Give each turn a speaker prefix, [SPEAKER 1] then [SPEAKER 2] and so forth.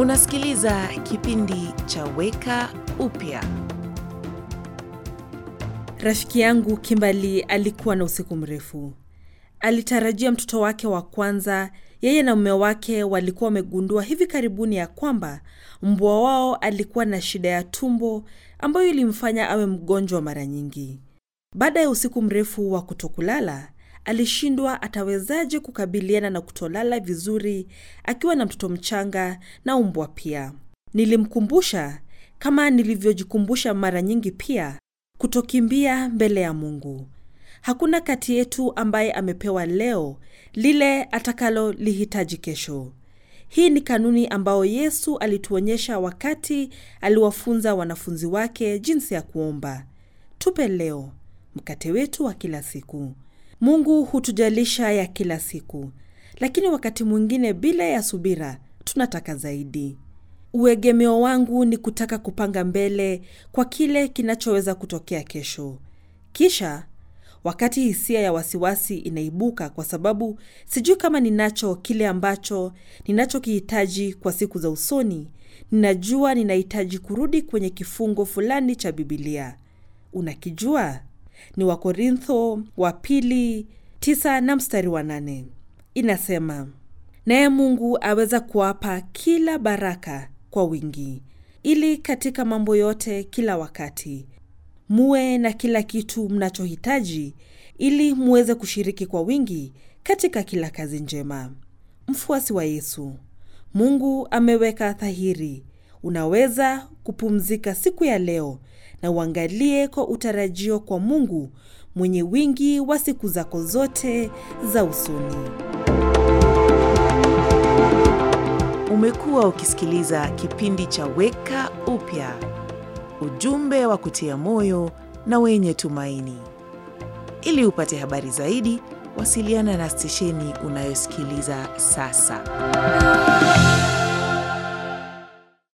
[SPEAKER 1] Unasikiliza kipindi cha Weka Upya.
[SPEAKER 2] Rafiki yangu Kimbali alikuwa na usiku mrefu. Alitarajia mtoto wake wa kwanza. Yeye na mume wake walikuwa wamegundua hivi karibuni ya kwamba mbwa wao alikuwa na shida ya tumbo ambayo ilimfanya awe mgonjwa mara nyingi. Baada ya usiku mrefu wa kutokulala, alishindwa atawezaje kukabiliana na kutolala vizuri akiwa na mtoto mchanga na umbwa pia. Nilimkumbusha kama nilivyojikumbusha mara nyingi pia kutokimbia mbele ya Mungu. Hakuna kati yetu ambaye amepewa leo lile atakalolihitaji kesho. Hii ni kanuni ambayo Yesu alituonyesha wakati aliwafunza wanafunzi wake jinsi ya kuomba. Tupe leo mkate wetu wa kila siku. Mungu hutujalisha ya kila siku, lakini wakati mwingine bila ya subira tunataka zaidi. Uegemeo wangu ni kutaka kupanga mbele kwa kile kinachoweza kutokea kesho. Kisha wakati hisia ya wasiwasi inaibuka kwa sababu sijui kama ninacho kile ambacho ninachokihitaji kwa siku za usoni, ninajua ninahitaji kurudi kwenye kifungo fulani cha Bibilia. Unakijua? Ni Wakorintho wa pili tisa na mstari wa nane. Inasema, naye Mungu aweza kuwapa kila baraka kwa wingi, ili katika mambo yote kila wakati muwe na kila kitu mnachohitaji, ili muweze kushiriki kwa wingi katika kila kazi njema. Mfuasi wa Yesu, Mungu ameweka dhahiri, unaweza kupumzika siku ya leo na uangalie kwa utarajio kwa Mungu mwenye wingi wa siku zako zote za usoni.
[SPEAKER 1] Umekuwa ukisikiliza kipindi cha Weka Upya, ujumbe wa kutia moyo na wenye tumaini. Ili upate habari zaidi, wasiliana na stesheni unayosikiliza sasa.